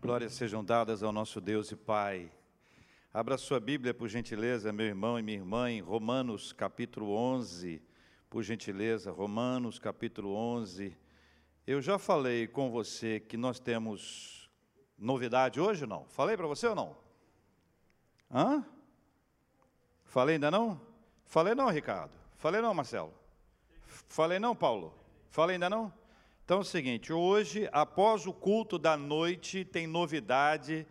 Glórias sejam dadas ao nosso Deus e Pai. Abra sua Bíblia, por gentileza, meu irmão e minha irmã, em Romanos capítulo 11, por gentileza, Romanos capítulo 11. Eu já falei com você que nós temos novidade hoje, não? Falei para você ou não? Hã? Falei ainda não? Falei não, Ricardo. Falei não, Marcelo. Falei não, Paulo. Falei ainda não? Então é o seguinte, hoje, após o culto da noite, tem novidade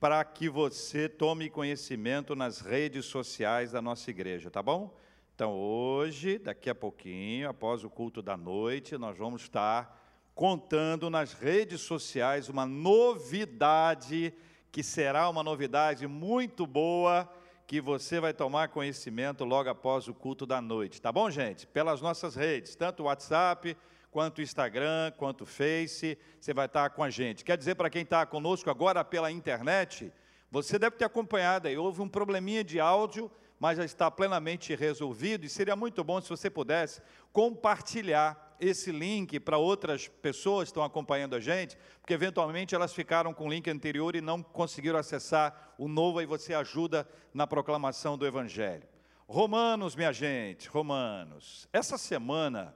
para que você tome conhecimento nas redes sociais da nossa igreja, tá bom? Então hoje, daqui a pouquinho, após o culto da noite, nós vamos estar contando nas redes sociais uma novidade que será uma novidade muito boa que você vai tomar conhecimento logo após o culto da noite, tá bom, gente? Pelas nossas redes, tanto o WhatsApp, quanto Instagram, quanto Face, você vai estar com a gente. Quer dizer, para quem está conosco agora pela internet, você deve ter acompanhado aí, houve um probleminha de áudio, mas já está plenamente resolvido, e seria muito bom se você pudesse compartilhar esse link para outras pessoas que estão acompanhando a gente, porque eventualmente elas ficaram com o link anterior e não conseguiram acessar o novo, aí você ajuda na proclamação do Evangelho. Romanos, minha gente, Romanos. Essa semana,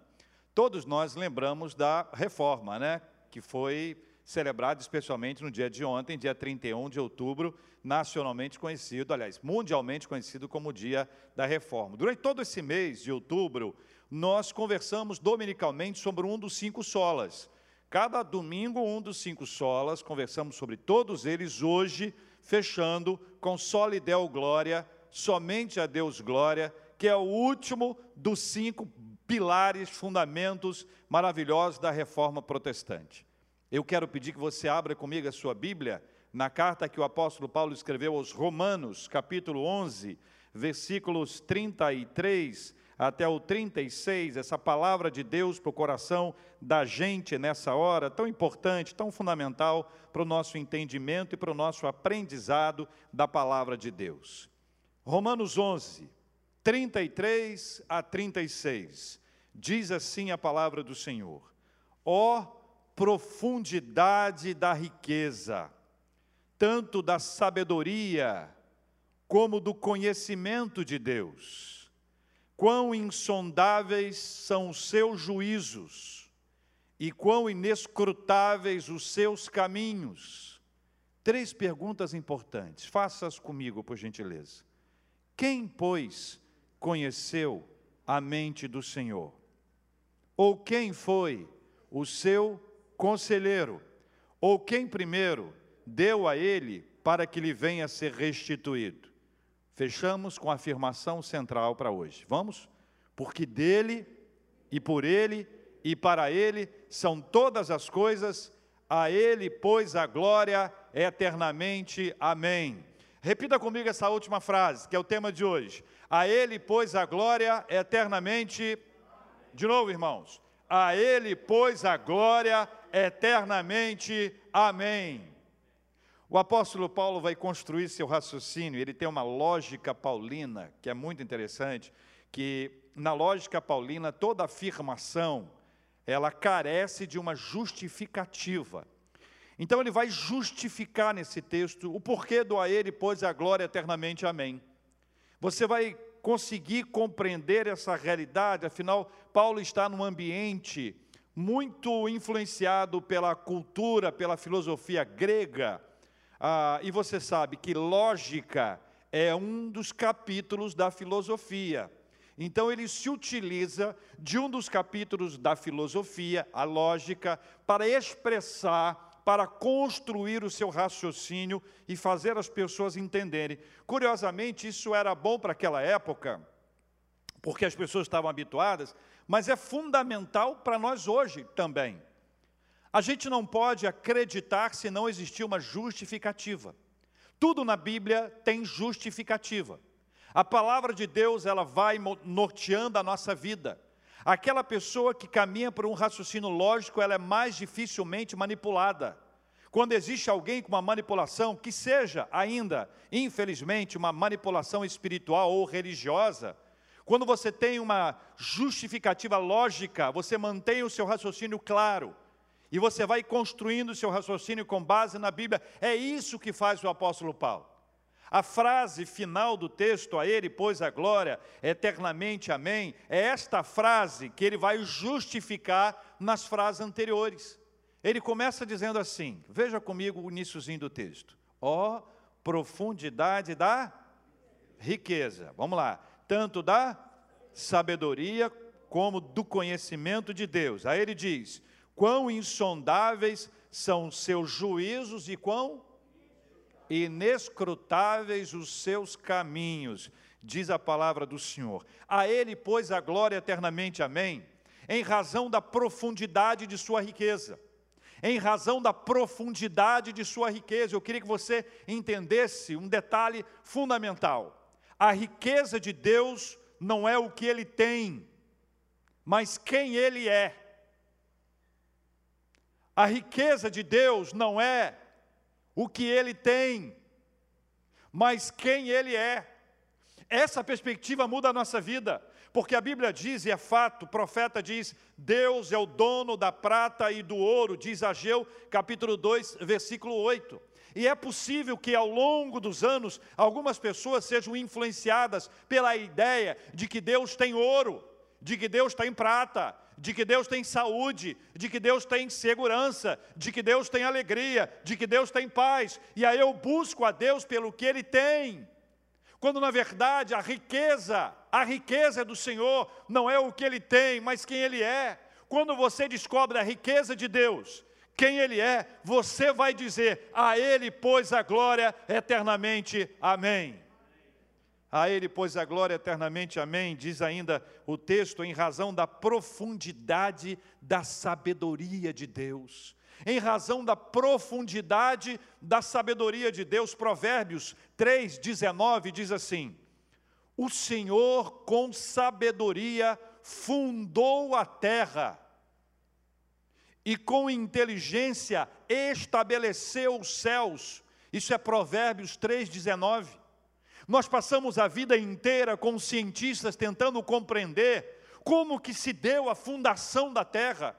Todos nós lembramos da reforma, né? que foi celebrada especialmente no dia de ontem, dia 31 de outubro, nacionalmente conhecido, aliás, mundialmente conhecido como Dia da Reforma. Durante todo esse mês de outubro, nós conversamos dominicalmente sobre um dos cinco solas. Cada domingo, um dos cinco solas, conversamos sobre todos eles, hoje, fechando com Solidel Glória, somente a Deus Glória, que é o último dos cinco pilares, fundamentos maravilhosos da reforma protestante. Eu quero pedir que você abra comigo a sua Bíblia na carta que o apóstolo Paulo escreveu aos Romanos, capítulo 11, versículos 33 até o 36, essa palavra de Deus para o coração da gente nessa hora, tão importante, tão fundamental para o nosso entendimento e para o nosso aprendizado da palavra de Deus. Romanos 11, 33 a 36. Diz assim a palavra do Senhor: ó profundidade da riqueza, tanto da sabedoria como do conhecimento de Deus. Quão insondáveis são os seus juízos e quão inescrutáveis os seus caminhos. Três perguntas importantes, faça-as comigo, por gentileza. Quem, pois, conheceu a mente do Senhor? Ou quem foi o seu conselheiro? Ou quem primeiro deu a ele para que lhe venha a ser restituído? Fechamos com a afirmação central para hoje. Vamos? Porque dele e por ele e para ele são todas as coisas, a ele, pois, a glória eternamente. Amém. Repita comigo essa última frase, que é o tema de hoje. A ele, pois, a glória eternamente. De novo, irmãos. A Ele, pois, a glória eternamente. Amém. O apóstolo Paulo vai construir seu raciocínio, ele tem uma lógica paulina, que é muito interessante, que na lógica paulina toda afirmação, ela carece de uma justificativa. Então ele vai justificar nesse texto o porquê do a ele, pois a glória eternamente. Amém. Você vai conseguir compreender essa realidade, afinal, Paulo está num ambiente muito influenciado pela cultura, pela filosofia grega, ah, e você sabe que lógica é um dos capítulos da filosofia. Então, ele se utiliza de um dos capítulos da filosofia, a lógica, para expressar para construir o seu raciocínio e fazer as pessoas entenderem. Curiosamente, isso era bom para aquela época, porque as pessoas estavam habituadas, mas é fundamental para nós hoje também. A gente não pode acreditar se não existir uma justificativa. Tudo na Bíblia tem justificativa. A palavra de Deus, ela vai norteando a nossa vida. Aquela pessoa que caminha por um raciocínio lógico, ela é mais dificilmente manipulada. Quando existe alguém com uma manipulação, que seja ainda, infelizmente, uma manipulação espiritual ou religiosa, quando você tem uma justificativa lógica, você mantém o seu raciocínio claro. E você vai construindo o seu raciocínio com base na Bíblia. É isso que faz o apóstolo Paulo. A frase final do texto, a ele, pois a glória, eternamente, amém, é esta frase que ele vai justificar nas frases anteriores. Ele começa dizendo assim, veja comigo o iníciozinho do texto. Ó oh, profundidade da riqueza. Vamos lá. Tanto da sabedoria como do conhecimento de Deus. Aí ele diz: quão insondáveis são seus juízos e quão inescrutáveis os seus caminhos, diz a palavra do Senhor. A Ele, pois, a glória eternamente, amém, em razão da profundidade de sua riqueza. Em razão da profundidade de sua riqueza, eu queria que você entendesse um detalhe fundamental. A riqueza de Deus não é o que ele tem, mas quem ele é. A riqueza de Deus não é o que ele tem, mas quem ele é. Essa perspectiva muda a nossa vida, porque a Bíblia diz, e é fato, o profeta diz: Deus é o dono da prata e do ouro, diz Ageu, capítulo 2, versículo 8. E é possível que ao longo dos anos algumas pessoas sejam influenciadas pela ideia de que Deus tem ouro, de que Deus tem prata, de que Deus tem saúde, de que Deus tem segurança, de que Deus tem alegria, de que Deus tem paz, e aí eu busco a Deus pelo que Ele tem. Quando na verdade a riqueza, a riqueza do Senhor não é o que Ele tem, mas quem Ele é. Quando você descobre a riqueza de Deus, quem Ele é, você vai dizer: A Ele, pois, a glória eternamente. Amém. A Ele, pois, a glória eternamente, amém. Diz ainda o texto, em razão da profundidade da sabedoria de Deus. Em razão da profundidade da sabedoria de Deus, Provérbios 3, 19 diz assim: O Senhor com sabedoria fundou a terra, e com inteligência estabeleceu os céus. Isso é Provérbios 3, 19. Nós passamos a vida inteira como cientistas tentando compreender como que se deu a fundação da Terra,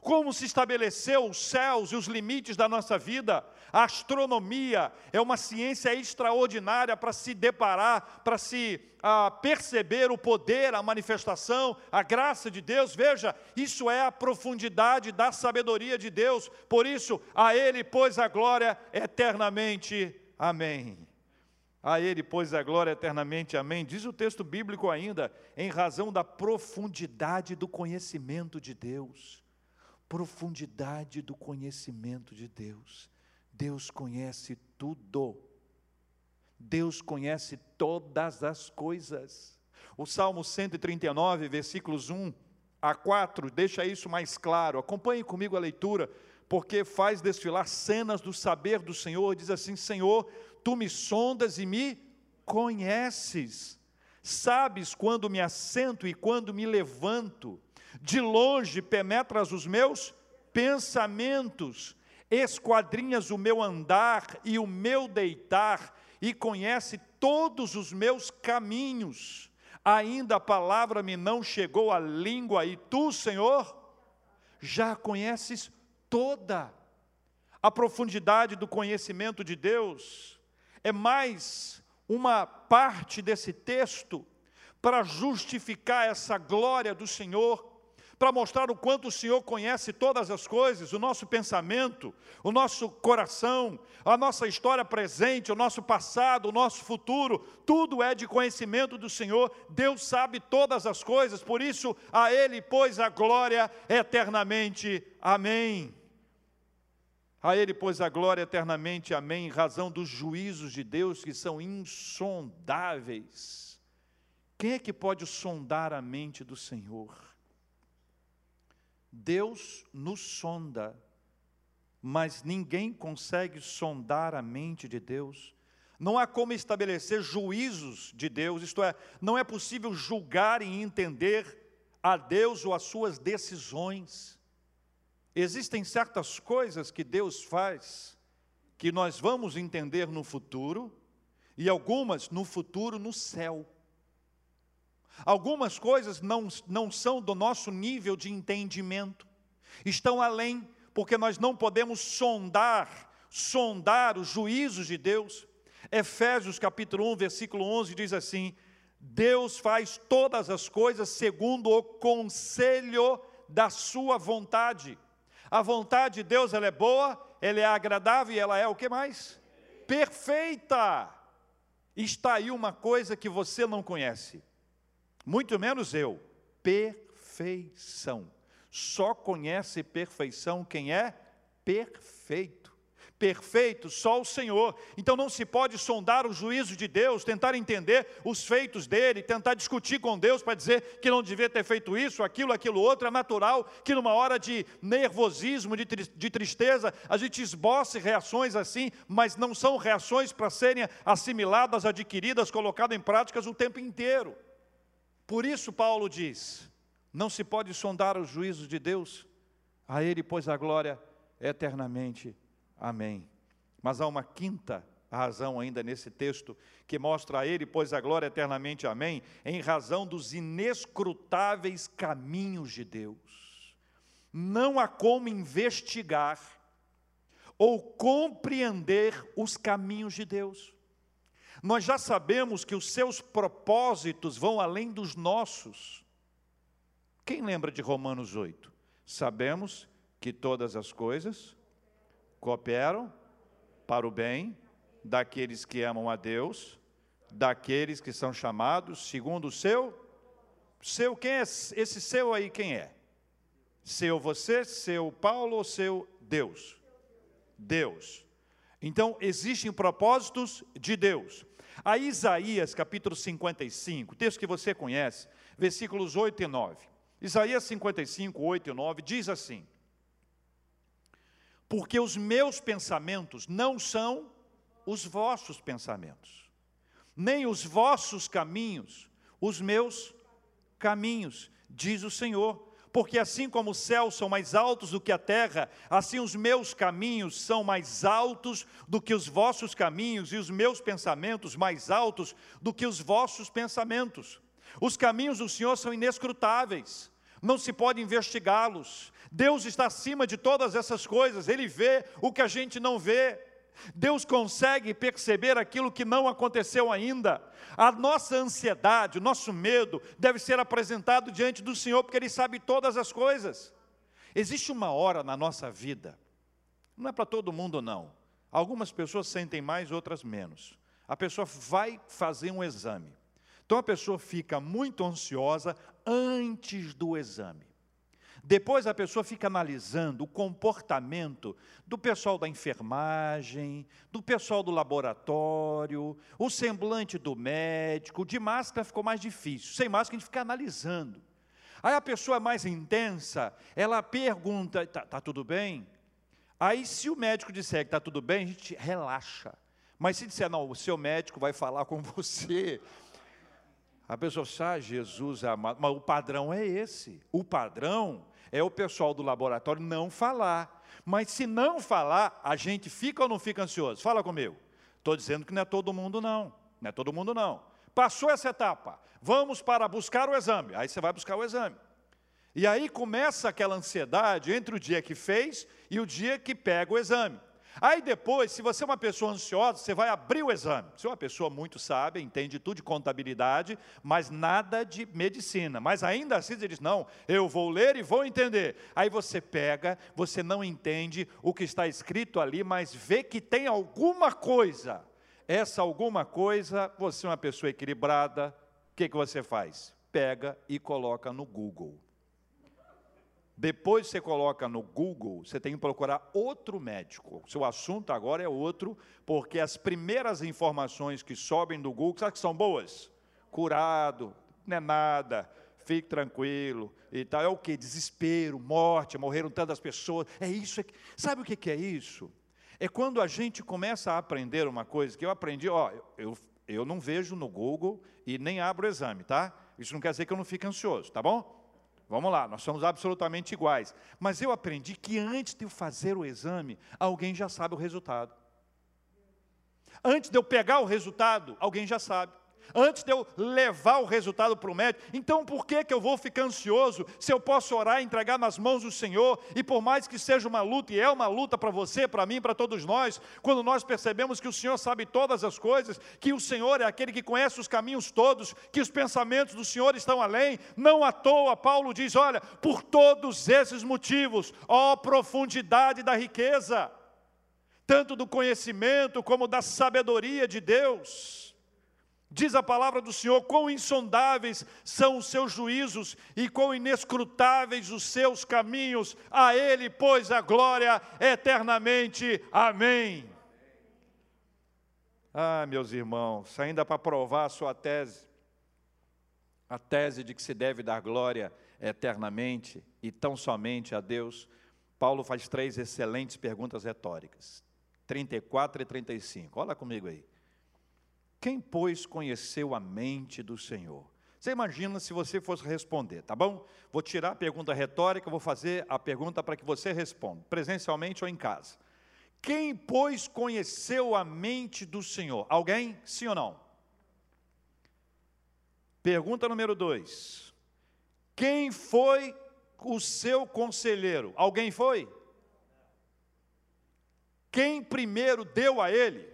como se estabeleceu os céus e os limites da nossa vida. A astronomia é uma ciência extraordinária para se deparar, para se ah, perceber o poder, a manifestação, a graça de Deus. Veja, isso é a profundidade da sabedoria de Deus. Por isso, a Ele, pois, a glória eternamente. Amém. A Ele, pois, a glória eternamente. Amém. Diz o texto bíblico ainda, em razão da profundidade do conhecimento de Deus. Profundidade do conhecimento de Deus. Deus conhece tudo. Deus conhece todas as coisas. O Salmo 139, versículos 1 a 4, deixa isso mais claro. Acompanhe comigo a leitura, porque faz desfilar cenas do saber do Senhor. Diz assim: Senhor, tu me sondas e me conheces. Sabes quando me assento e quando me levanto. De longe penetras os meus pensamentos, esquadrinhas o meu andar e o meu deitar, e conhece todos os meus caminhos. Ainda a palavra me não chegou à língua, e tu, Senhor, já conheces toda a profundidade do conhecimento de Deus é mais uma parte desse texto para justificar essa glória do Senhor, para mostrar o quanto o Senhor conhece todas as coisas, o nosso pensamento, o nosso coração, a nossa história presente, o nosso passado, o nosso futuro, tudo é de conhecimento do Senhor. Deus sabe todas as coisas, por isso a Ele, pois, a glória eternamente. Amém. A Ele, pois, a glória eternamente, amém, em razão dos juízos de Deus que são insondáveis. Quem é que pode sondar a mente do Senhor? Deus nos sonda, mas ninguém consegue sondar a mente de Deus. Não há como estabelecer juízos de Deus, isto é, não é possível julgar e entender a Deus ou as suas decisões. Existem certas coisas que Deus faz que nós vamos entender no futuro e algumas no futuro no céu. Algumas coisas não, não são do nosso nível de entendimento, estão além, porque nós não podemos sondar, sondar os juízos de Deus. Efésios capítulo 1, versículo 11 diz assim: Deus faz todas as coisas segundo o conselho da sua vontade. A vontade de Deus ela é boa, ela é agradável e ela é o que mais? Perfeita. Está aí uma coisa que você não conhece, muito menos eu: perfeição. Só conhece perfeição quem é perfeito perfeito só o Senhor. Então não se pode sondar o juízo de Deus, tentar entender os feitos dele, tentar discutir com Deus para dizer que não devia ter feito isso, aquilo, aquilo outro. É natural que numa hora de nervosismo, de, de tristeza, a gente esboce reações assim, mas não são reações para serem assimiladas, adquiridas, colocadas em práticas o tempo inteiro. Por isso Paulo diz: não se pode sondar os juízos de Deus, a ele, pois a glória eternamente Amém. Mas há uma quinta razão ainda nesse texto que mostra a ele, pois a glória eternamente, amém, em razão dos inescrutáveis caminhos de Deus. Não há como investigar ou compreender os caminhos de Deus. Nós já sabemos que os seus propósitos vão além dos nossos. Quem lembra de Romanos 8? Sabemos que todas as coisas cooperam para o bem daqueles que amam a Deus, daqueles que são chamados segundo o seu seu quem é esse seu aí quem é? Seu você, seu Paulo ou seu Deus? Deus. Então existem propósitos de Deus. A Isaías capítulo 55, texto que você conhece, versículos 8 e 9. Isaías 55, 8 e 9 diz assim: porque os meus pensamentos não são os vossos pensamentos, nem os vossos caminhos, os meus caminhos, diz o Senhor. Porque assim como os céus são mais altos do que a terra, assim os meus caminhos são mais altos do que os vossos caminhos, e os meus pensamentos mais altos do que os vossos pensamentos. Os caminhos do Senhor são inescrutáveis, não se pode investigá-los, Deus está acima de todas essas coisas, Ele vê o que a gente não vê. Deus consegue perceber aquilo que não aconteceu ainda. A nossa ansiedade, o nosso medo deve ser apresentado diante do Senhor, porque Ele sabe todas as coisas. Existe uma hora na nossa vida, não é para todo mundo, não. Algumas pessoas sentem mais, outras menos. A pessoa vai fazer um exame. Então a pessoa fica muito ansiosa antes do exame. Depois a pessoa fica analisando o comportamento do pessoal da enfermagem, do pessoal do laboratório, o semblante do médico. De máscara ficou mais difícil. Sem máscara a gente fica analisando. Aí a pessoa mais intensa, ela pergunta: está tá tudo bem? Aí, se o médico disser que está tudo bem, a gente relaxa. Mas se disser, não, o seu médico vai falar com você, a pessoa ah, Jesus amado, mas o padrão é esse. O padrão é o pessoal do laboratório não falar. Mas se não falar, a gente fica ou não fica ansioso? Fala comigo. Estou dizendo que não é todo mundo, não. Não é todo mundo, não. Passou essa etapa, vamos para buscar o exame. Aí você vai buscar o exame. E aí começa aquela ansiedade entre o dia que fez e o dia que pega o exame. Aí depois, se você é uma pessoa ansiosa, você vai abrir o exame. Se é uma pessoa muito sábia, entende tudo de contabilidade, mas nada de medicina. Mas ainda assim você diz: não, eu vou ler e vou entender. Aí você pega, você não entende o que está escrito ali, mas vê que tem alguma coisa. Essa alguma coisa, você é uma pessoa equilibrada, o que, que você faz? Pega e coloca no Google. Depois você coloca no Google, você tem que procurar outro médico. Seu assunto agora é outro, porque as primeiras informações que sobem do Google, sabe que são boas? Curado, não é nada, fique tranquilo e tal. É o que? Desespero, morte, morreram tantas pessoas. É isso. É... Sabe o que é isso? É quando a gente começa a aprender uma coisa que eu aprendi, ó, eu, eu não vejo no Google e nem abro o exame, tá? Isso não quer dizer que eu não fique ansioso, tá bom? Vamos lá, nós somos absolutamente iguais. Mas eu aprendi que antes de eu fazer o exame, alguém já sabe o resultado. Antes de eu pegar o resultado, alguém já sabe. Antes de eu levar o resultado para o médico. Então, por que, que eu vou ficar ansioso se eu posso orar e entregar nas mãos do Senhor? E por mais que seja uma luta, e é uma luta para você, para mim, para todos nós, quando nós percebemos que o Senhor sabe todas as coisas, que o Senhor é aquele que conhece os caminhos todos, que os pensamentos do Senhor estão além, não à toa, Paulo diz: olha, por todos esses motivos, ó profundidade da riqueza, tanto do conhecimento como da sabedoria de Deus Diz a palavra do Senhor: quão insondáveis são os seus juízos e quão inescrutáveis os seus caminhos. A Ele, pois, a glória eternamente. Amém. Ah, meus irmãos, ainda para provar a sua tese, a tese de que se deve dar glória eternamente e tão somente a Deus, Paulo faz três excelentes perguntas retóricas, 34 e 35. Olha comigo aí. Quem, pois, conheceu a mente do Senhor? Você imagina se você fosse responder, tá bom? Vou tirar a pergunta retórica, vou fazer a pergunta para que você responda, presencialmente ou em casa. Quem, pois, conheceu a mente do Senhor? Alguém? Sim ou não? Pergunta número dois. Quem foi o seu conselheiro? Alguém foi? Quem primeiro deu a ele?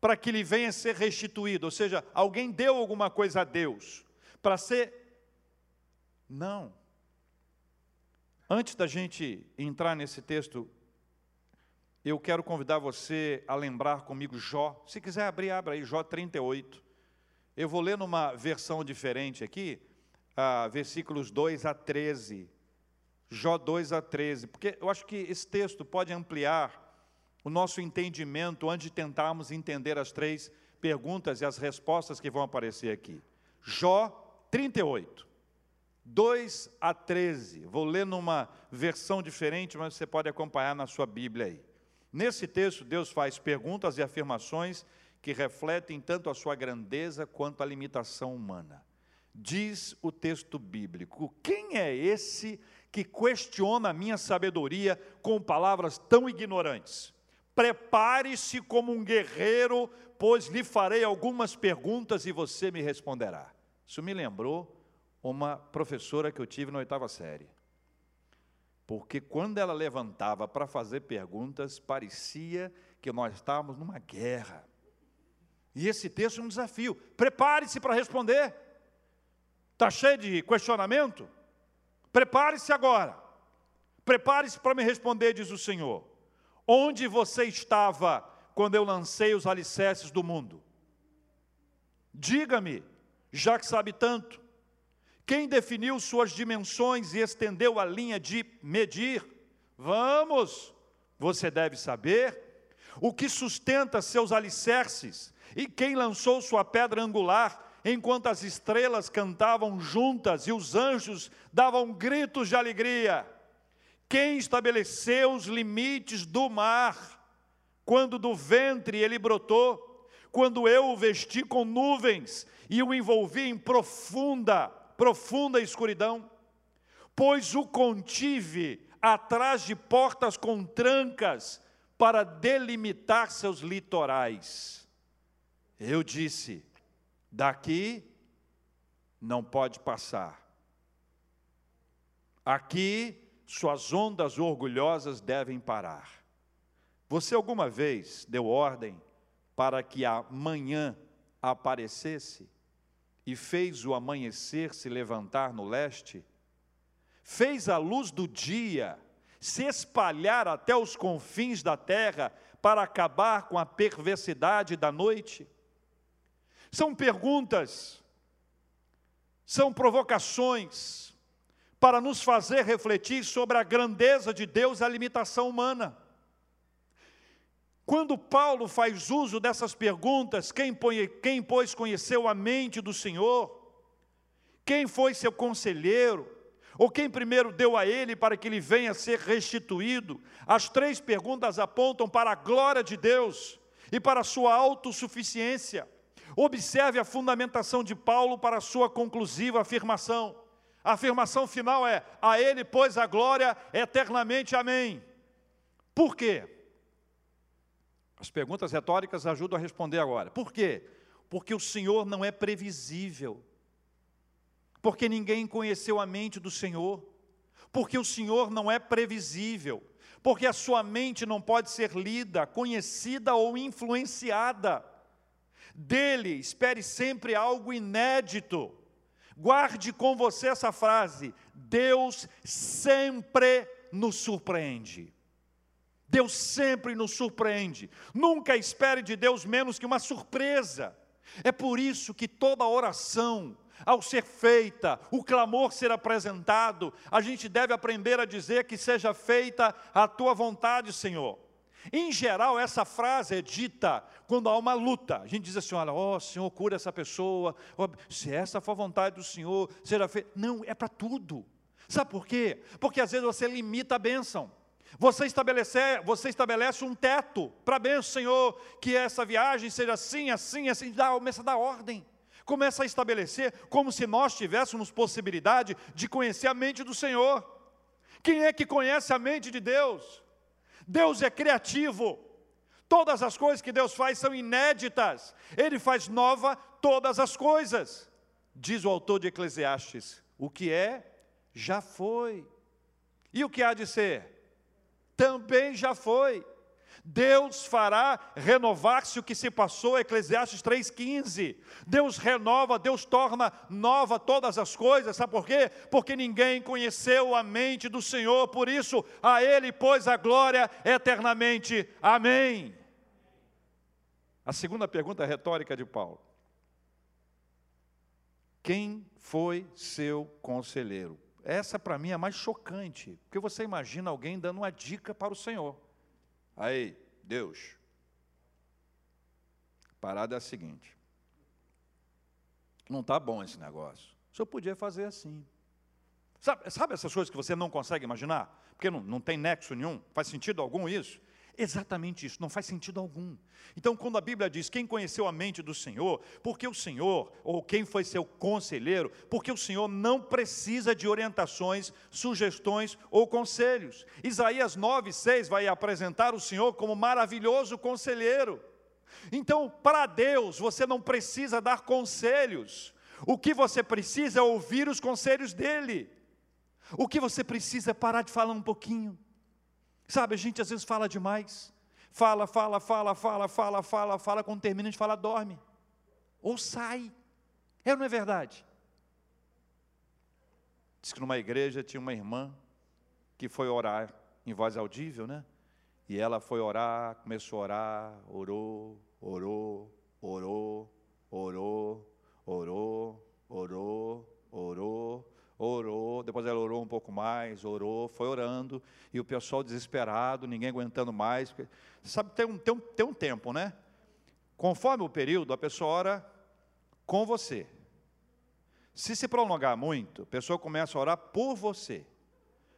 Para que lhe venha ser restituído. Ou seja, alguém deu alguma coisa a Deus para ser. Não. Antes da gente entrar nesse texto, eu quero convidar você a lembrar comigo Jó. Se quiser abrir, abra aí, Jó 38. Eu vou ler numa versão diferente aqui, ah, versículos 2 a 13. Jó 2 a 13, porque eu acho que esse texto pode ampliar o nosso entendimento antes de tentarmos entender as três perguntas e as respostas que vão aparecer aqui. Jó 38, 2 a 13. Vou ler numa versão diferente, mas você pode acompanhar na sua Bíblia aí. Nesse texto, Deus faz perguntas e afirmações que refletem tanto a sua grandeza quanto a limitação humana. Diz o texto bíblico: Quem é esse que questiona a minha sabedoria com palavras tão ignorantes? Prepare-se como um guerreiro, pois lhe farei algumas perguntas e você me responderá. Isso me lembrou uma professora que eu tive na oitava série. Porque quando ela levantava para fazer perguntas, parecia que nós estávamos numa guerra. E esse texto é um desafio. Prepare-se para responder. Está cheio de questionamento? Prepare-se agora. Prepare-se para me responder, diz o Senhor. Onde você estava quando eu lancei os alicerces do mundo? Diga-me, já que sabe tanto, quem definiu suas dimensões e estendeu a linha de medir? Vamos, você deve saber. O que sustenta seus alicerces e quem lançou sua pedra angular, enquanto as estrelas cantavam juntas e os anjos davam gritos de alegria? Quem estabeleceu os limites do mar? Quando do ventre ele brotou, quando eu o vesti com nuvens e o envolvi em profunda, profunda escuridão, pois o contive atrás de portas com trancas para delimitar seus litorais. Eu disse: daqui não pode passar. Aqui suas ondas orgulhosas devem parar. Você alguma vez deu ordem para que a manhã aparecesse e fez o amanhecer se levantar no leste? Fez a luz do dia se espalhar até os confins da terra para acabar com a perversidade da noite? São perguntas, são provocações, para nos fazer refletir sobre a grandeza de Deus e a limitação humana. Quando Paulo faz uso dessas perguntas, quem, quem pois conheceu a mente do Senhor? Quem foi seu conselheiro? Ou quem primeiro deu a ele para que ele venha a ser restituído? As três perguntas apontam para a glória de Deus e para a sua autossuficiência. Observe a fundamentação de Paulo para a sua conclusiva afirmação. A afirmação final é: a Ele, pois, a glória eternamente. Amém. Por quê? As perguntas retóricas ajudam a responder agora. Por quê? Porque o Senhor não é previsível. Porque ninguém conheceu a mente do Senhor. Porque o Senhor não é previsível. Porque a sua mente não pode ser lida, conhecida ou influenciada. Dele, espere sempre algo inédito. Guarde com você essa frase: Deus sempre nos surpreende. Deus sempre nos surpreende. Nunca espere de Deus menos que uma surpresa. É por isso que toda oração, ao ser feita, o clamor ser apresentado, a gente deve aprender a dizer que seja feita a tua vontade, Senhor. Em geral, essa frase é dita quando há uma luta. A gente diz assim: olha, ó oh, Senhor, cura essa pessoa. Se essa for a vontade do Senhor, será feita. Não, é para tudo. Sabe por quê? Porque às vezes você limita a bênção. Você estabelece, você estabelece um teto para a bênção, Senhor, que essa viagem seja assim, assim, assim, dá, começa a dar ordem. Começa a estabelecer como se nós tivéssemos possibilidade de conhecer a mente do Senhor. Quem é que conhece a mente de Deus? Deus é criativo. Todas as coisas que Deus faz são inéditas. Ele faz nova todas as coisas. Diz o autor de Eclesiastes: o que é, já foi. E o que há de ser? Também já foi. Deus fará renovar-se o que se passou, Eclesiastes 3,15. Deus renova, Deus torna nova todas as coisas, sabe por quê? Porque ninguém conheceu a mente do Senhor, por isso a Ele pôs a glória eternamente. Amém. A segunda pergunta retórica de Paulo: Quem foi seu conselheiro? Essa para mim é mais chocante, porque você imagina alguém dando uma dica para o Senhor. Aí, Deus. A parada é a seguinte. Não está bom esse negócio. O senhor podia fazer assim. Sabe, sabe, essas coisas que você não consegue imaginar? Porque não, não tem nexo nenhum, faz sentido algum isso? Exatamente isso, não faz sentido algum. Então, quando a Bíblia diz quem conheceu a mente do Senhor, porque o Senhor, ou quem foi seu conselheiro, porque o Senhor não precisa de orientações, sugestões ou conselhos. Isaías 9, 6 vai apresentar o Senhor como maravilhoso conselheiro. Então, para Deus, você não precisa dar conselhos, o que você precisa é ouvir os conselhos dEle. O que você precisa é parar de falar um pouquinho Sabe, a gente às vezes fala demais. Fala, fala, fala, fala, fala, fala, fala, quando termina de falar, dorme. Ou sai. É ou não é verdade? Diz que numa igreja tinha uma irmã que foi orar em voz audível, né? E ela foi orar, começou a orar, orou, orou, orou, orou, orou, orou, orou, orou, depois ela orou um pouco mais, orou, foi orando, e o pessoal desesperado, ninguém aguentando mais. Porque, sabe, tem um, tem, um, tem um tempo, né? Conforme o período, a pessoa ora com você. Se se prolongar muito, a pessoa começa a orar por você.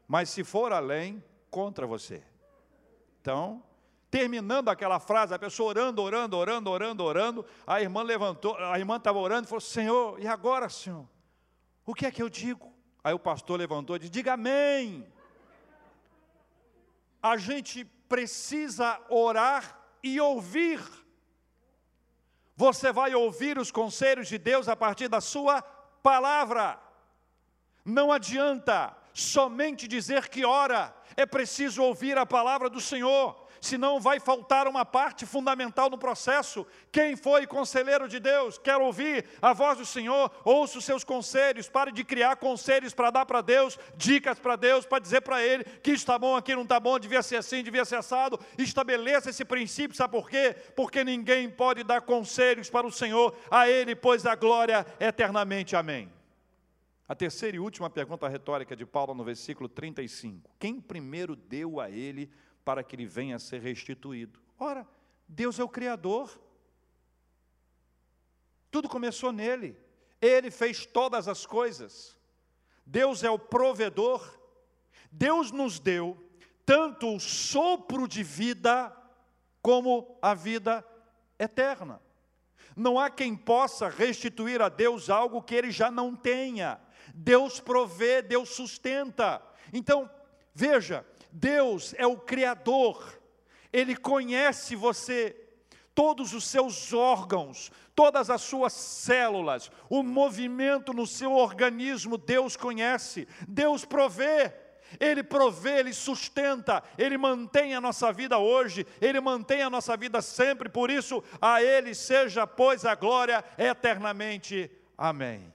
Mas se for além, contra você. Então, terminando aquela frase, a pessoa orando, orando, orando, orando, orando, a irmã levantou, a irmã estava orando e falou: Senhor, e agora, Senhor? O que é que eu digo? Aí o pastor levantou e disse: Diga amém. A gente precisa orar e ouvir. Você vai ouvir os conselhos de Deus a partir da sua palavra. Não adianta somente dizer que ora, é preciso ouvir a palavra do Senhor senão vai faltar uma parte fundamental no processo. Quem foi conselheiro de Deus? Quer ouvir a voz do Senhor? Ouça os seus conselhos, pare de criar conselhos para dar para Deus, dicas para Deus, para dizer para Ele que está bom, aqui não está bom, devia ser assim, devia ser assado. Estabeleça esse princípio, sabe por quê? Porque ninguém pode dar conselhos para o Senhor, a Ele, pois a glória eternamente. Amém. A terceira e última pergunta retórica de Paulo no versículo 35. Quem primeiro deu a ele para que ele venha a ser restituído. Ora, Deus é o Criador. Tudo começou nele. Ele fez todas as coisas. Deus é o provedor. Deus nos deu tanto o sopro de vida como a vida eterna. Não há quem possa restituir a Deus algo que ele já não tenha. Deus provê, Deus sustenta. Então, veja, Deus é o Criador, Ele conhece você. todos os seus órgãos, todas as suas células, o movimento no seu organismo, Deus conhece, Deus provê. Ele provê, Ele sustenta, Ele mantém a nossa vida hoje, Ele mantém a nossa vida sempre, por isso a Ele seja, pois, a glória eternamente. Amém.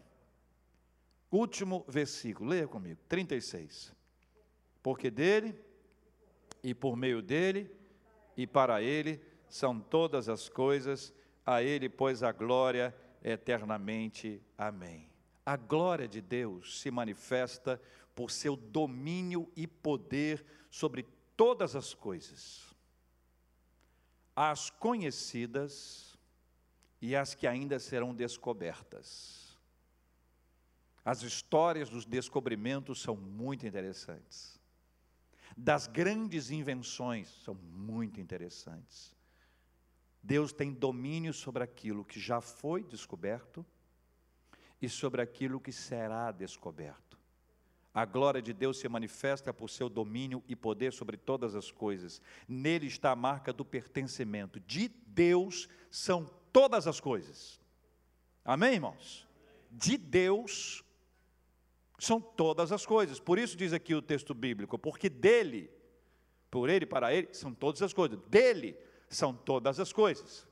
Último versículo, leia comigo, 36. Porque dele, e por meio dele, e para ele são todas as coisas, a ele, pois, a glória eternamente. Amém. A glória de Deus se manifesta por seu domínio e poder sobre todas as coisas, as conhecidas e as que ainda serão descobertas. As histórias dos descobrimentos são muito interessantes. Das grandes invenções são muito interessantes. Deus tem domínio sobre aquilo que já foi descoberto e sobre aquilo que será descoberto. A glória de Deus se manifesta por seu domínio e poder sobre todas as coisas. Nele está a marca do pertencimento. De Deus são todas as coisas. Amém, irmãos? De Deus são todas as coisas. Por isso diz aqui o texto bíblico, porque dele, por ele, para ele, são todas as coisas. Dele são todas as coisas.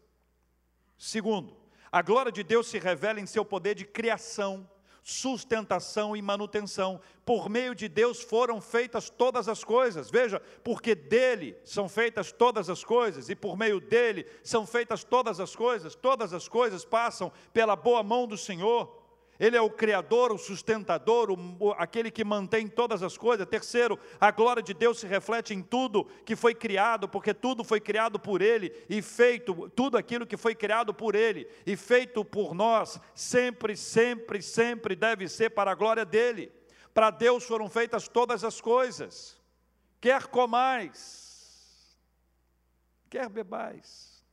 Segundo, a glória de Deus se revela em seu poder de criação sustentação e manutenção. Por meio de Deus foram feitas todas as coisas. Veja, porque dele são feitas todas as coisas e por meio dele são feitas todas as coisas. Todas as coisas passam pela boa mão do Senhor. Ele é o Criador, o sustentador, o, aquele que mantém todas as coisas. Terceiro, a glória de Deus se reflete em tudo que foi criado, porque tudo foi criado por Ele e feito, tudo aquilo que foi criado por Ele e feito por nós, sempre, sempre, sempre deve ser para a glória dEle. Para Deus foram feitas todas as coisas, quer comais, quer bebais,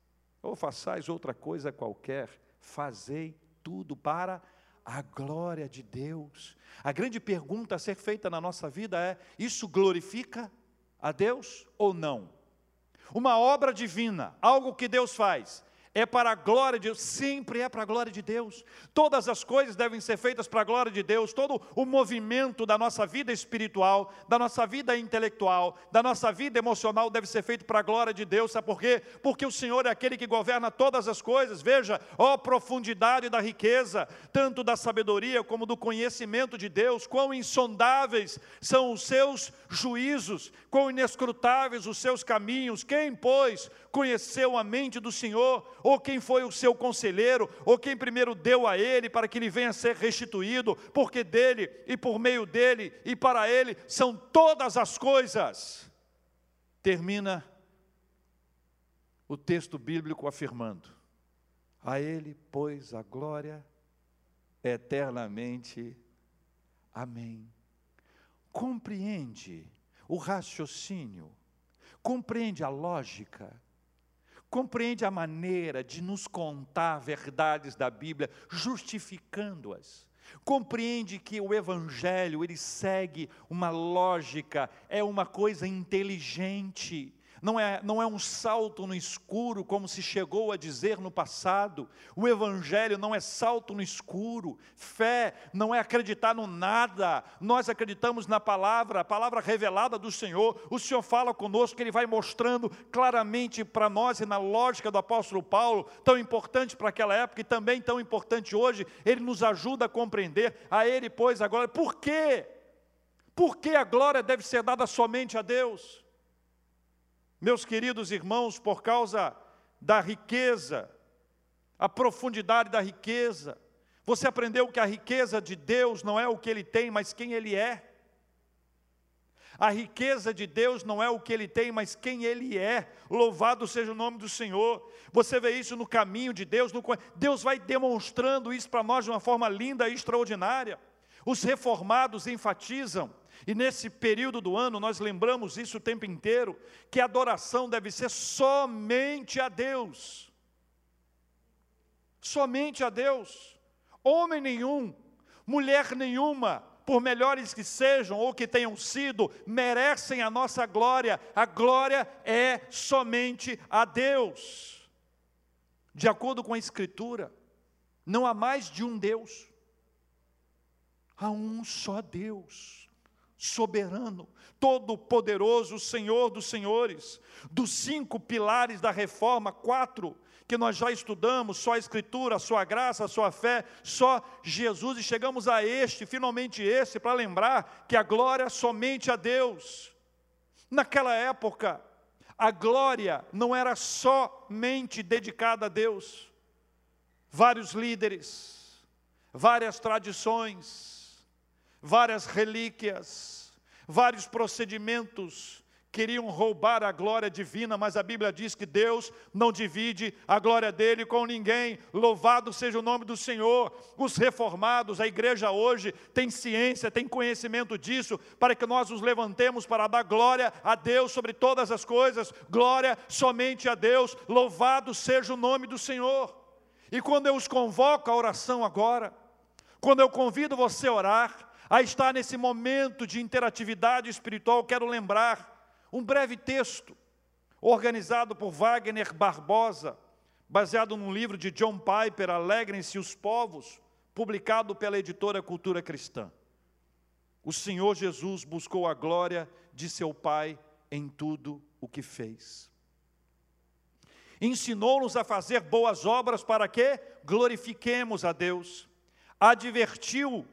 ou façais outra coisa qualquer, fazei tudo para a glória de Deus. A grande pergunta a ser feita na nossa vida é: isso glorifica a Deus ou não? Uma obra divina, algo que Deus faz, é para a glória de Deus, sempre é para a glória de Deus. Todas as coisas devem ser feitas para a glória de Deus. Todo o movimento da nossa vida espiritual, da nossa vida intelectual, da nossa vida emocional deve ser feito para a glória de Deus. Sabe por quê? Porque o Senhor é aquele que governa todas as coisas. Veja, ó profundidade da riqueza, tanto da sabedoria como do conhecimento de Deus, quão insondáveis são os seus juízos, quão inescrutáveis os seus caminhos. Quem, pois, conheceu a mente do Senhor? Ou quem foi o seu conselheiro, ou quem primeiro deu a ele para que ele venha a ser restituído, porque dele e por meio dele e para ele são todas as coisas. Termina o texto bíblico afirmando: A ele, pois, a glória eternamente. Amém. Compreende o raciocínio, compreende a lógica, compreende a maneira de nos contar verdades da Bíblia, justificando-as. Compreende que o evangelho, ele segue uma lógica, é uma coisa inteligente não é, não é um salto no escuro, como se chegou a dizer no passado. O Evangelho não é salto no escuro. Fé não é acreditar no nada. Nós acreditamos na palavra, a palavra revelada do Senhor. O Senhor fala conosco, Ele vai mostrando claramente para nós e na lógica do apóstolo Paulo, tão importante para aquela época e também tão importante hoje. Ele nos ajuda a compreender. A Ele, pois, agora, por quê? Por que a glória deve ser dada somente a Deus? Meus queridos irmãos, por causa da riqueza, a profundidade da riqueza, você aprendeu que a riqueza de Deus não é o que ele tem, mas quem ele é. A riqueza de Deus não é o que ele tem, mas quem ele é. Louvado seja o nome do Senhor. Você vê isso no caminho de Deus. No... Deus vai demonstrando isso para nós de uma forma linda e extraordinária. Os reformados enfatizam e nesse período do ano nós lembramos isso o tempo inteiro, que a adoração deve ser somente a Deus. Somente a Deus. Homem nenhum, mulher nenhuma, por melhores que sejam ou que tenham sido, merecem a nossa glória. A glória é somente a Deus. De acordo com a Escritura, não há mais de um Deus, há um só Deus, soberano, todo-poderoso, Senhor dos senhores. Dos cinco pilares da reforma, quatro que nós já estudamos, só a Escritura, a sua graça, a sua fé, só Jesus, e chegamos a este, finalmente esse, para lembrar que a glória é somente a Deus. Naquela época, a glória não era somente dedicada a Deus. Vários líderes, várias tradições, várias relíquias, vários procedimentos, queriam roubar a glória divina, mas a Bíblia diz que Deus não divide a glória dele com ninguém. Louvado seja o nome do Senhor. Os reformados, a igreja hoje tem ciência, tem conhecimento disso, para que nós nos levantemos para dar glória a Deus sobre todas as coisas. Glória somente a Deus. Louvado seja o nome do Senhor. E quando eu os convoco à oração agora, quando eu convido você a orar, a estar nesse momento de interatividade espiritual, quero lembrar um breve texto, organizado por Wagner Barbosa, baseado num livro de John Piper, Alegrem-se os Povos, publicado pela editora Cultura Cristã. O Senhor Jesus buscou a glória de seu Pai em tudo o que fez. Ensinou-nos a fazer boas obras para que glorifiquemos a Deus. Advertiu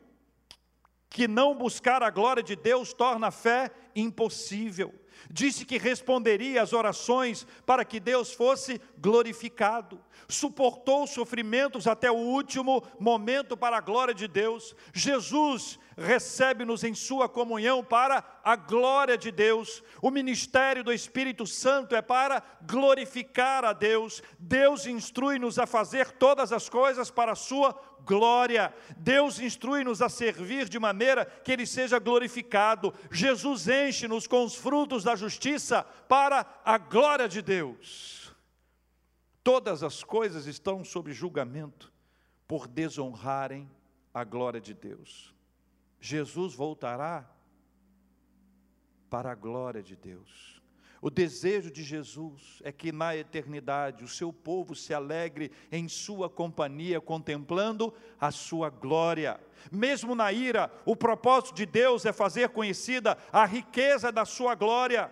que não buscar a glória de Deus torna a fé impossível. Disse que responderia às orações para que Deus fosse glorificado. Suportou sofrimentos até o último momento para a glória de Deus. Jesus recebe-nos em sua comunhão para a glória de Deus. O ministério do Espírito Santo é para glorificar a Deus. Deus instrui-nos a fazer todas as coisas para a sua glória. Deus instrui-nos a servir de maneira que Ele seja glorificado. Jesus enche-nos com os frutos da justiça para a glória de Deus. Todas as coisas estão sob julgamento por desonrarem a glória de Deus. Jesus voltará para a glória de Deus. O desejo de Jesus é que na eternidade o seu povo se alegre em sua companhia, contemplando a sua glória. Mesmo na ira, o propósito de Deus é fazer conhecida a riqueza da sua glória.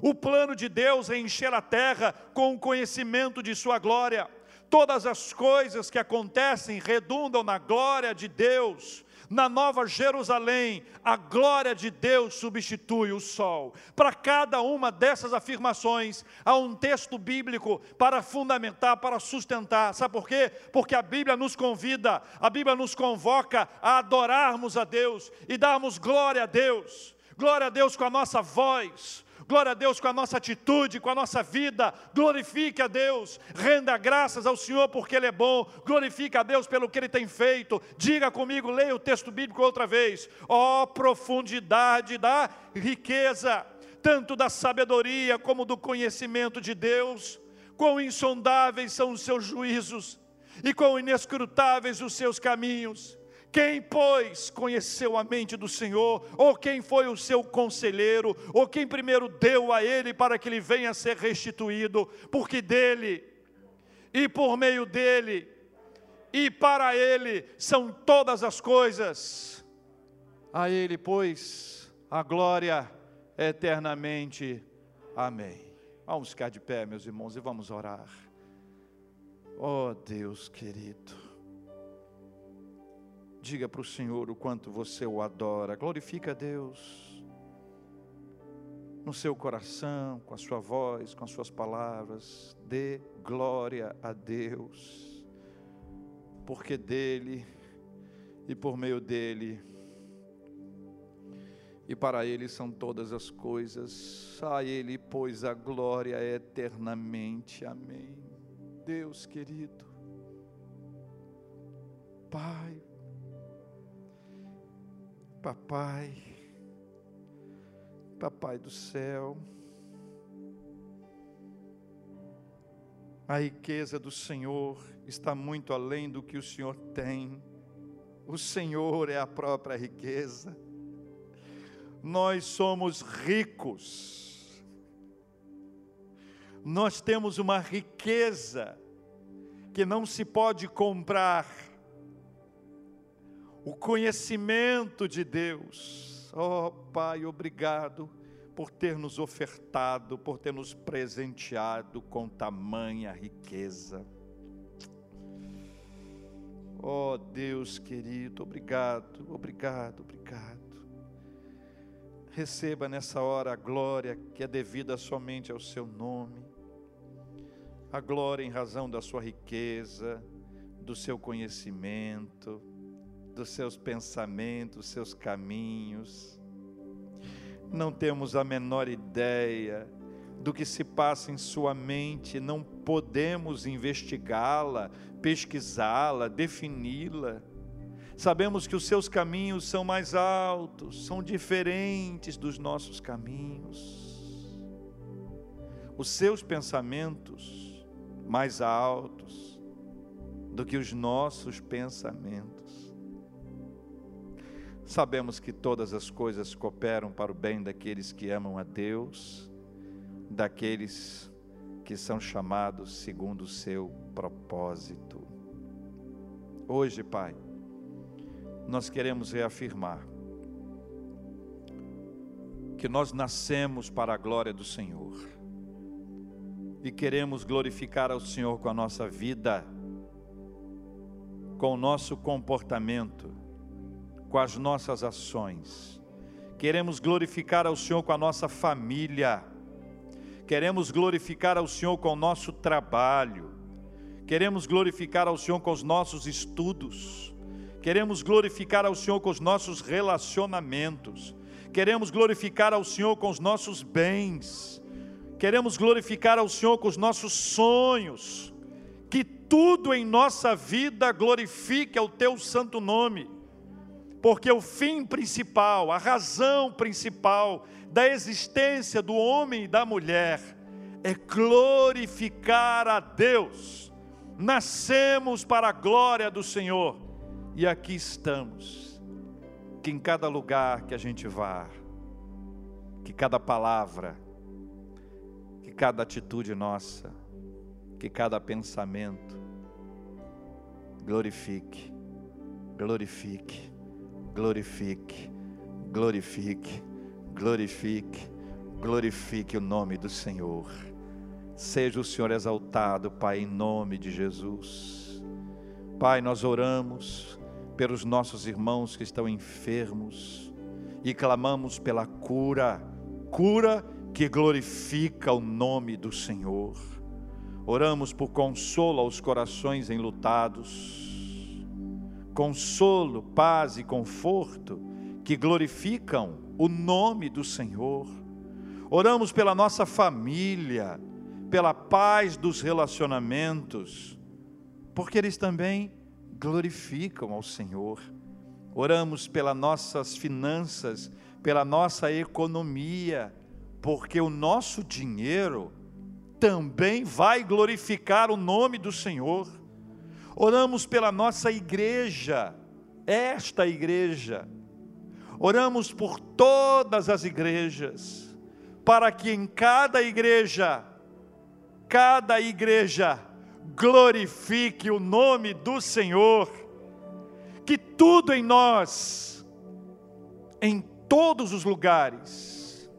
O plano de Deus é encher a terra com o conhecimento de sua glória. Todas as coisas que acontecem redundam na glória de Deus. Na Nova Jerusalém, a glória de Deus substitui o sol. Para cada uma dessas afirmações, há um texto bíblico para fundamentar, para sustentar. Sabe por quê? Porque a Bíblia nos convida, a Bíblia nos convoca a adorarmos a Deus e darmos glória a Deus. Glória a Deus com a nossa voz, Glória a Deus com a nossa atitude, com a nossa vida. Glorifique a Deus. Renda graças ao Senhor porque Ele é bom. Glorifique a Deus pelo que Ele tem feito. Diga comigo, leia o texto bíblico outra vez. Ó oh, profundidade da riqueza, tanto da sabedoria como do conhecimento de Deus. Quão insondáveis são os seus juízos e quão inescrutáveis os seus caminhos. Quem, pois, conheceu a mente do Senhor, ou quem foi o seu conselheiro, ou quem primeiro deu a ele para que ele venha a ser restituído, porque dele, e por meio dele, e para ele são todas as coisas. A ele, pois, a glória eternamente. Amém. Vamos ficar de pé, meus irmãos, e vamos orar. Oh Deus querido. Diga para o Senhor o quanto você o adora. Glorifica a Deus. No seu coração, com a sua voz, com as suas palavras. Dê glória a Deus. Porque dele e por meio dele e para ele são todas as coisas. A ele, pois, a glória eternamente. Amém. Deus querido. Pai, Papai, Papai do céu, a riqueza do Senhor está muito além do que o Senhor tem. O Senhor é a própria riqueza. Nós somos ricos. Nós temos uma riqueza que não se pode comprar. O conhecimento de Deus. Oh, Pai, obrigado por ter nos ofertado, por ter nos presenteado com tamanha riqueza. Oh, Deus querido, obrigado, obrigado, obrigado. Receba nessa hora a glória que é devida somente ao seu nome a glória em razão da sua riqueza, do seu conhecimento, dos seus pensamentos, seus caminhos. Não temos a menor ideia do que se passa em sua mente, não podemos investigá-la, pesquisá-la, defini-la. Sabemos que os seus caminhos são mais altos, são diferentes dos nossos caminhos. Os seus pensamentos mais altos do que os nossos pensamentos. Sabemos que todas as coisas cooperam para o bem daqueles que amam a Deus, daqueles que são chamados segundo o seu propósito. Hoje, Pai, nós queremos reafirmar que nós nascemos para a glória do Senhor e queremos glorificar ao Senhor com a nossa vida, com o nosso comportamento, com as nossas ações. Queremos glorificar ao Senhor com a nossa família. Queremos glorificar ao Senhor com o nosso trabalho. Queremos glorificar ao Senhor com os nossos estudos. Queremos glorificar ao Senhor com os nossos relacionamentos. Queremos glorificar ao Senhor com os nossos bens Queremos glorificar ao Senhor com os nossos sonhos, que tudo em nossa vida glorifique ao teu santo nome, porque o fim principal, a razão principal da existência do homem e da mulher é glorificar a Deus. Nascemos para a glória do Senhor e aqui estamos. Que em cada lugar que a gente vá, que cada palavra, cada atitude nossa, que cada pensamento glorifique, glorifique, glorifique, glorifique, glorifique, glorifique o nome do Senhor. Seja o Senhor exaltado, Pai, em nome de Jesus. Pai, nós oramos pelos nossos irmãos que estão enfermos e clamamos pela cura, cura que glorifica o nome do Senhor. Oramos por consolo aos corações enlutados, consolo, paz e conforto que glorificam o nome do Senhor. Oramos pela nossa família, pela paz dos relacionamentos, porque eles também glorificam ao Senhor. Oramos pelas nossas finanças, pela nossa economia, porque o nosso dinheiro também vai glorificar o nome do Senhor. Oramos pela nossa igreja, esta igreja. Oramos por todas as igrejas, para que em cada igreja, cada igreja glorifique o nome do Senhor. Que tudo em nós, em todos os lugares,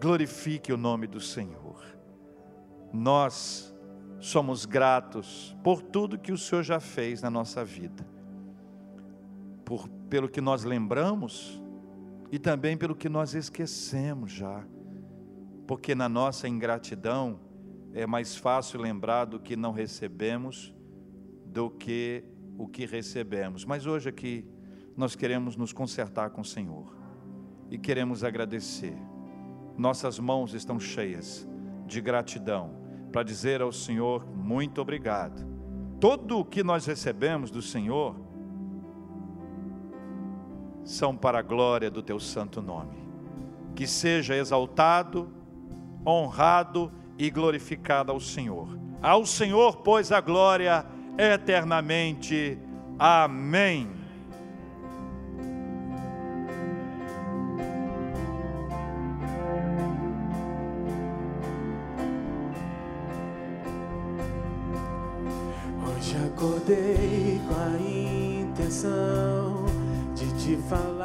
glorifique o nome do Senhor. Nós somos gratos por tudo que o Senhor já fez na nossa vida, por, pelo que nós lembramos e também pelo que nós esquecemos já, porque na nossa ingratidão é mais fácil lembrar do que não recebemos do que o que recebemos. Mas hoje aqui nós queremos nos consertar com o Senhor e queremos agradecer. Nossas mãos estão cheias de gratidão para dizer ao Senhor muito obrigado. Tudo o que nós recebemos do Senhor são para a glória do teu santo nome. Que seja exaltado, honrado e glorificado ao Senhor. Ao Senhor, pois, a glória eternamente. Amém. Com a intenção de te falar.